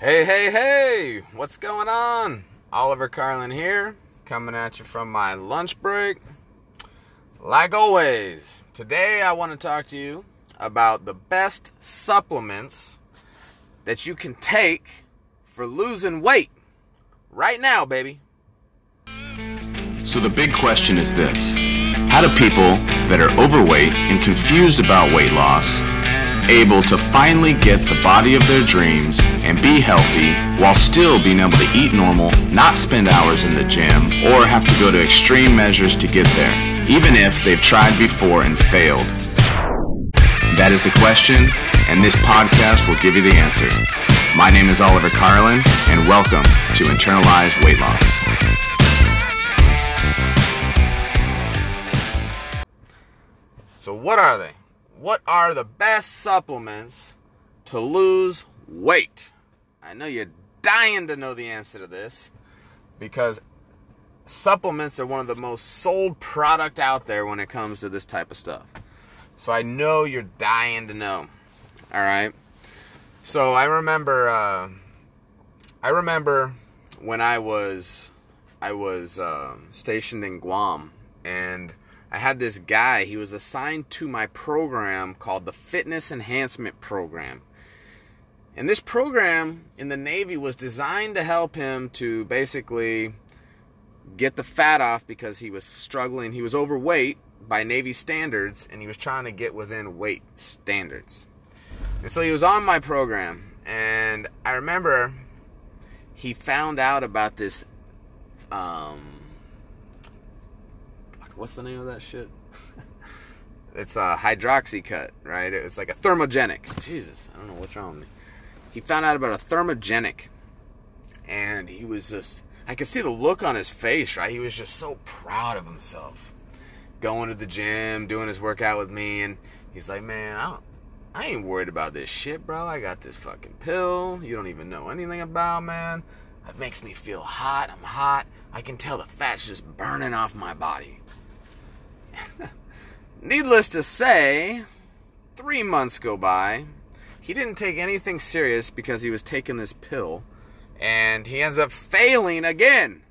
Hey, hey, hey! What's going on? Oliver Carlin here, coming at you from my lunch break. Like always, today I want to talk to you about the best supplements that you can take for losing weight. Right now, baby. So the big question is this How do people that are overweight and confused about weight loss able to finally get the body of their dreams and be healthy while still being able to eat normal, not spend hours in the gym, or have to go to extreme measures to get there, even if they've tried before and failed? That is the question, and this podcast will give you the answer. My name is Oliver Carlin, and welcome to Internalized Weight Loss. So, what are they? What are the best supplements to lose weight? I know you're dying to know the answer to this because supplements are one of the most sold product out there when it comes to this type of stuff. So I know you're dying to know. All right. So I remember, uh, I remember when I was, I was uh, stationed in Guam, and I had this guy. He was assigned to my program called the Fitness Enhancement Program. And this program in the Navy was designed to help him to basically get the fat off because he was struggling. He was overweight by Navy standards and he was trying to get within weight standards. And so he was on my program. And I remember he found out about this. Um, what's the name of that shit? it's a Hydroxycut, right? It's like a thermogenic. Jesus, I don't know what's wrong with me he found out about a thermogenic and he was just I could see the look on his face, right? He was just so proud of himself. Going to the gym, doing his workout with me, and he's like, Man, I, don't, I ain't worried about this shit, bro. I got this fucking pill you don't even know anything about, man. It makes me feel hot. I'm hot. I can tell the fat's just burning off my body. Needless to say, three months go by, he didn't take anything serious because he was taking this pill, and he ends up failing again.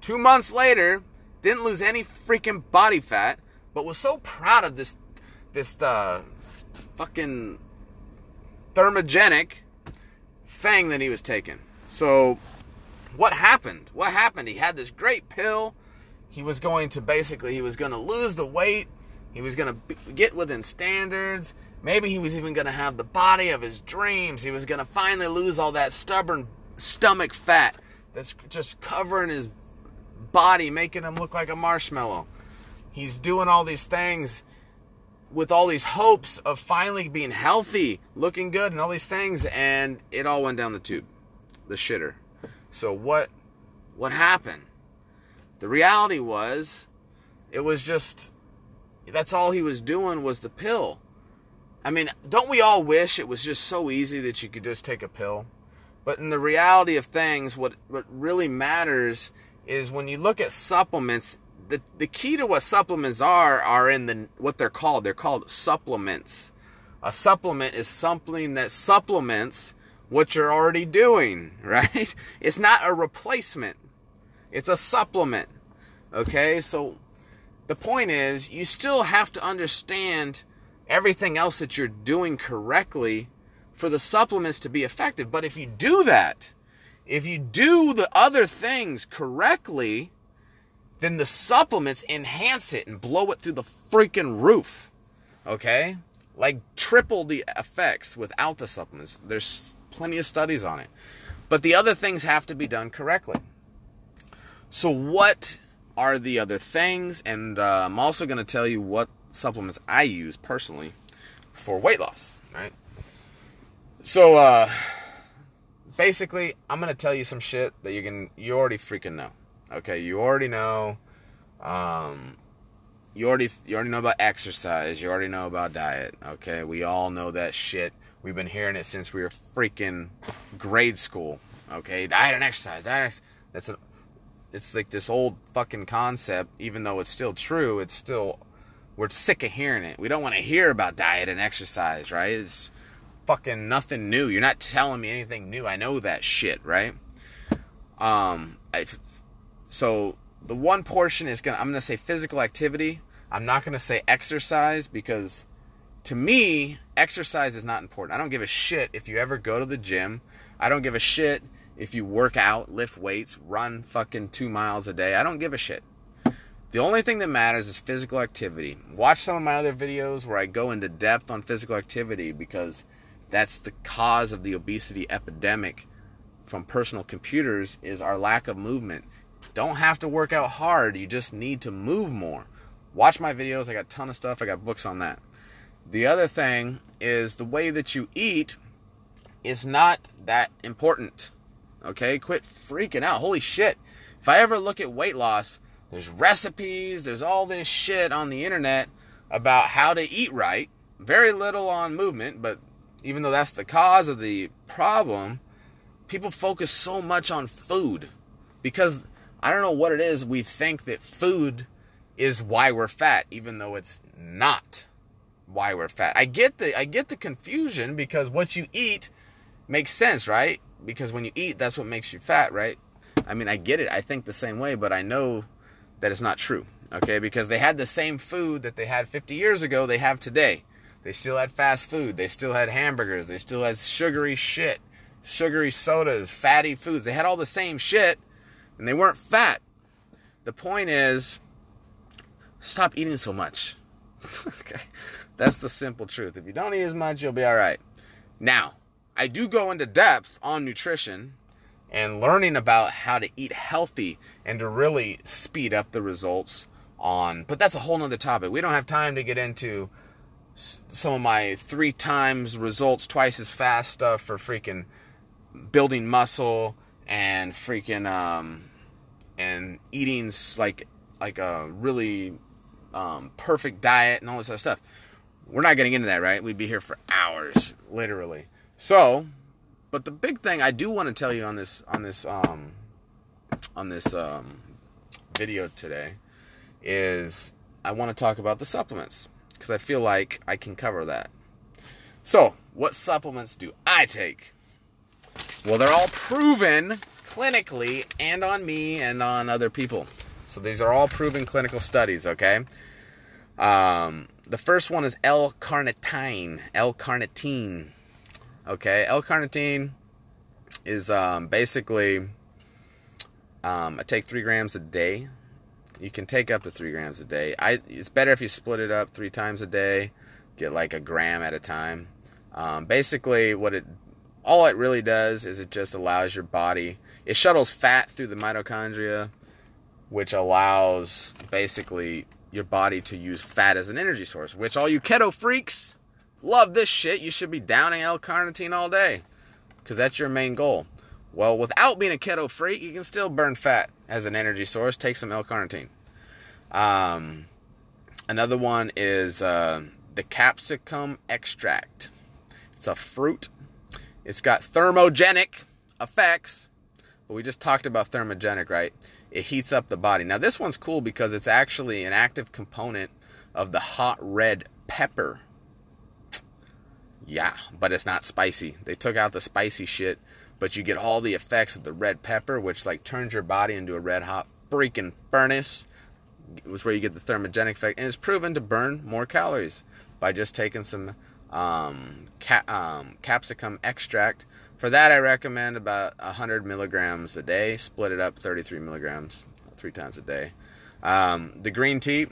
Two months later, didn't lose any freaking body fat, but was so proud of this this uh, fucking thermogenic thing that he was taking. So, what happened? What happened? He had this great pill. He was going to basically he was going to lose the weight. He was going to get within standards. Maybe he was even going to have the body of his dreams. He was going to finally lose all that stubborn stomach fat that's just covering his body, making him look like a marshmallow. He's doing all these things with all these hopes of finally being healthy, looking good, and all these things, and it all went down the tube, the shitter. So what? What happened? The reality was, it was just that's all he was doing was the pill. I mean, don't we all wish it was just so easy that you could just take a pill? But in the reality of things, what, what really matters is when you look at supplements, the, the key to what supplements are are in the what they're called. They're called supplements. A supplement is something that supplements what you're already doing, right? It's not a replacement. It's a supplement. Okay? So the point is you still have to understand everything else that you're doing correctly for the supplements to be effective. But if you do that, if you do the other things correctly, then the supplements enhance it and blow it through the freaking roof. Okay? Like triple the effects without the supplements. There's plenty of studies on it. But the other things have to be done correctly. So, what are the other things? And uh, I'm also going to tell you what supplements I use personally for weight loss, right? So uh basically, I'm going to tell you some shit that you can you already freaking know. Okay, you already know um you already you already know about exercise, you already know about diet. Okay? We all know that shit. We've been hearing it since we were freaking grade school. Okay? Diet and exercise. Diet that's a it's like this old fucking concept even though it's still true, it's still we're sick of hearing it. We don't want to hear about diet and exercise, right? It's fucking nothing new. You're not telling me anything new. I know that shit, right? Um, I, so the one portion is gonna I'm gonna say physical activity. I'm not gonna say exercise because to me, exercise is not important. I don't give a shit if you ever go to the gym. I don't give a shit if you work out, lift weights, run fucking two miles a day. I don't give a shit. The only thing that matters is physical activity. Watch some of my other videos where I go into depth on physical activity because that's the cause of the obesity epidemic from personal computers is our lack of movement. Don't have to work out hard, you just need to move more. Watch my videos, I got a ton of stuff, I got books on that. The other thing is the way that you eat is not that important. Okay? Quit freaking out. Holy shit. If I ever look at weight loss, there's recipes, there's all this shit on the internet about how to eat right. Very little on movement, but even though that's the cause of the problem, people focus so much on food because I don't know what it is. We think that food is why we're fat, even though it's not why we're fat. I get the I get the confusion because what you eat makes sense, right? Because when you eat, that's what makes you fat, right? I mean, I get it. I think the same way, but I know that it's not true. Okay, because they had the same food that they had 50 years ago, they have today. They still had fast food, they still had hamburgers, they still had sugary shit, sugary sodas, fatty foods. They had all the same shit, and they weren't fat. The point is, stop eating so much. okay, that's the simple truth. If you don't eat as much, you'll be all right. Now, I do go into depth on nutrition and learning about how to eat healthy and to really speed up the results on but that's a whole nother topic. We don't have time to get into some of my three times results twice as fast stuff for freaking building muscle and freaking um and eating like like a really um, perfect diet and all this other stuff. We're not getting into that right? We'd be here for hours literally so but the big thing I do want to tell you on this on this um, on this um, video today is I want to talk about the supplements because I feel like I can cover that. So, what supplements do I take? Well, they're all proven clinically and on me and on other people. So these are all proven clinical studies, okay? Um, the first one is L-carnitine. L-carnitine. Okay, L-carnitine is um, basically um, I take three grams a day. You can take up to three grams a day. I it's better if you split it up three times a day. Get like a gram at a time. Um, basically, what it all it really does is it just allows your body. It shuttles fat through the mitochondria, which allows basically your body to use fat as an energy source. Which all you keto freaks love this shit. You should be downing L-carnitine all day because that's your main goal. Well, without being a keto freak, you can still burn fat as an energy source. Take some L-carnitine. Um, another one is uh, the capsicum extract. It's a fruit. It's got thermogenic effects, but we just talked about thermogenic, right? It heats up the body. Now, this one's cool because it's actually an active component of the hot red pepper yeah, but it's not spicy. They took out the spicy shit, but you get all the effects of the red pepper, which like turns your body into a red hot freaking furnace. It was where you get the thermogenic effect, and it's proven to burn more calories by just taking some um, ca- um, capsicum extract. For that, I recommend about 100 milligrams a day. Split it up 33 milligrams three times a day. Um, the green tea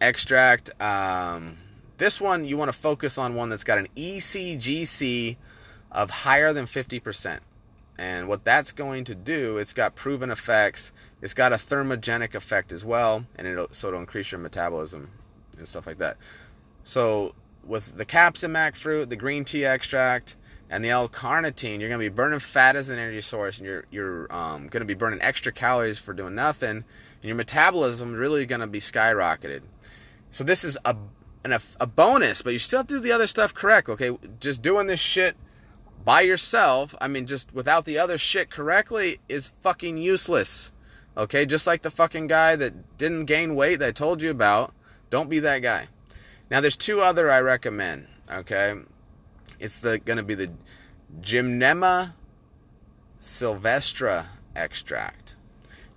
extract. Um, this one, you want to focus on one that's got an ECGC of higher than 50%. And what that's going to do, it's got proven effects. It's got a thermogenic effect as well, and it'll so it'll increase your metabolism and stuff like that. So with the Capsimax fruit, the green tea extract, and the L-carnitine, you're going to be burning fat as an energy source, and you're you're um, going to be burning extra calories for doing nothing, and your metabolism is really going to be skyrocketed. So this is a and a, a bonus, but you still have to do the other stuff correct. Okay, just doing this shit by yourself, I mean, just without the other shit correctly, is fucking useless. Okay, just like the fucking guy that didn't gain weight that I told you about. Don't be that guy. Now, there's two other I recommend. Okay, It's the to be the Gymnema sylvestre extract.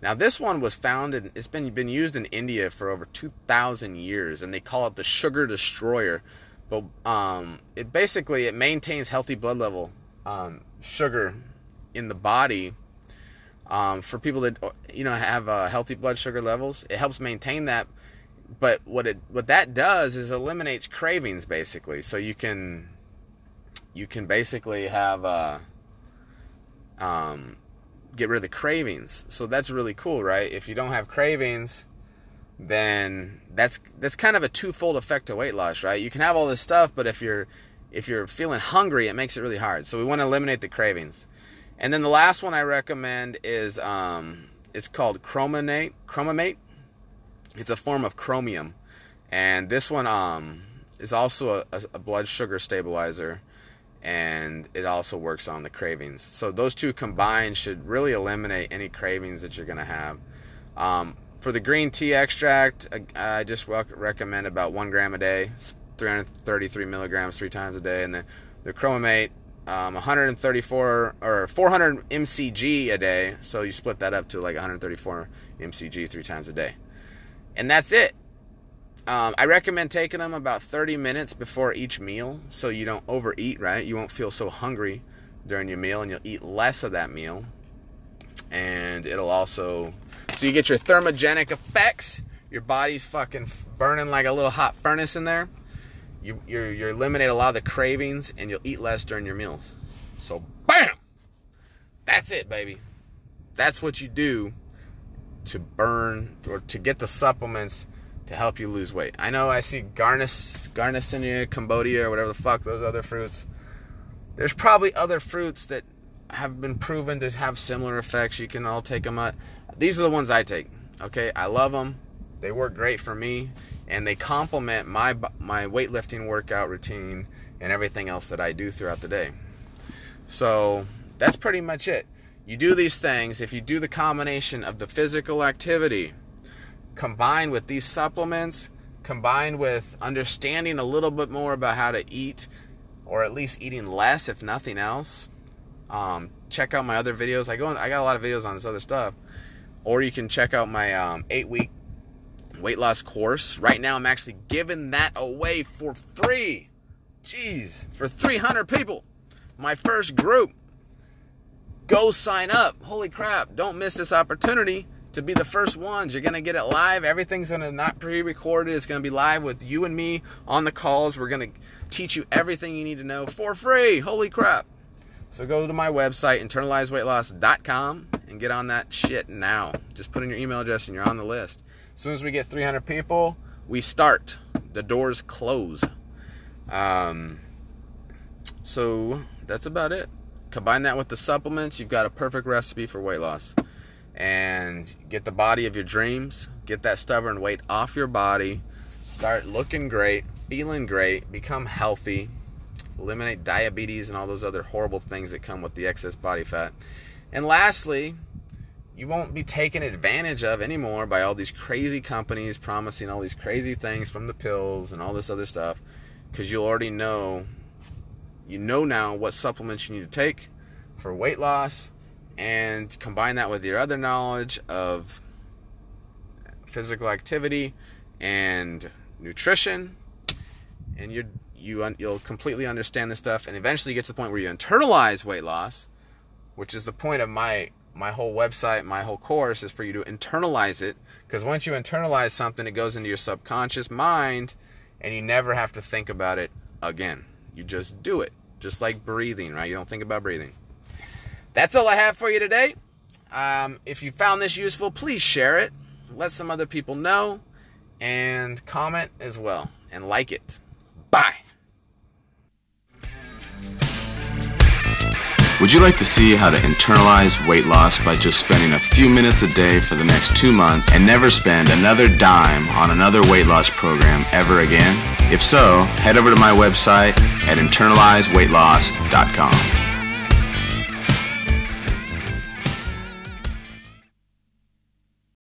Now this one was found and it's been been used in India for over 2000 years and they call it the sugar destroyer. But um, it basically it maintains healthy blood level um, sugar in the body um, for people that you know have uh, healthy blood sugar levels. It helps maintain that. But what it what that does is eliminates cravings basically. So you can you can basically have uh, um, get rid of the cravings. So that's really cool, right? If you don't have cravings, then that's that's kind of a twofold effect to weight loss, right? You can have all this stuff, but if you're if you're feeling hungry, it makes it really hard. So we want to eliminate the cravings. And then the last one I recommend is um, it's called ChromeMate. ChromeMate. It's a form of chromium, and this one um, is also a, a blood sugar stabilizer, and it also works on the cravings. So those two combined should really eliminate any cravings that you're gonna have. Um, for the green tea extract, I, just recommend about one gram a day, 333 milligrams three times a day, and then the ChromeMate um, 134 or 400 mcg a day. So you split that up to like 134 mcg three times a day, and that's it. Um, I recommend taking them about 30 minutes before each meal, so you don't overeat. Right, you won't feel so hungry during your meal, and you'll eat less of that meal. And it'll also so you get your thermogenic effects. Your body's fucking burning like a little hot furnace in there you you you eliminate a lot of the cravings and you'll eat less during your meals. So bam, that's it, baby. That's what you do to burn or to get the supplements to help you lose weight. I know I see Garnis, Garnicinia, Cambodia, or whatever the fuck those other fruits. There's probably other fruits that have been proven to have similar effects. You can all take them. These are the ones I take. Okay, I love them. They work great for me and they complement my my weightlifting workout routine and everything else that I do throughout the day. So that's pretty much it. You do these things if you do the combination of the physical activity combined with these supplements, combined with understanding a little bit more about how to eat, or at least eating less, if nothing else. Um, check out my other videos. I go. I got a lot of videos on this other stuff, or you can check out my um, eight week weight loss course. Right now, I'm actually giving that away for free. Jeez, for 300 people. My first group. Go sign up. Holy crap. Don't miss this opportunity to be the first ones. You're going to get it live. Everything's going to not pre recorded. It's going to be live with you and me on the calls. We're going to teach you everything you need to know for free. Holy crap. So go to my website, internalizedweightloss.com, and get on that shit now. Just put in your email address and you're on the list. As soon as we get 300 people, we start. The doors close. Um, so that's about it. Combine that with the supplements, you've got a perfect recipe for weight loss. And get the body of your dreams, get that stubborn weight off your body, start looking great, feeling great, become healthy, eliminate diabetes and all those other horrible things that come with the excess body fat. And lastly, you won't be taken advantage of anymore by all these crazy companies promising all these crazy things from the pills and all this other stuff because you'll already know you know now what supplements you need to take for weight loss and combine that with your other knowledge of physical activity and nutrition and you you you'll completely understand this stuff and eventually you get to the point where you internalize weight loss which is the point of my my whole website, my whole course is for you to internalize it. Because once you internalize something, it goes into your subconscious mind and you never have to think about it again. You just do it. Just like breathing, right? You don't think about breathing. That's all I have for you today. Um, if you found this useful, please share it. Let some other people know. And comment as well. And like it. Bye. Would you like to see how to internalize weight loss by just spending a few minutes a day for the next two months and never spend another dime on another weight loss program ever again? If so, head over to my website at internalizeweightloss.com.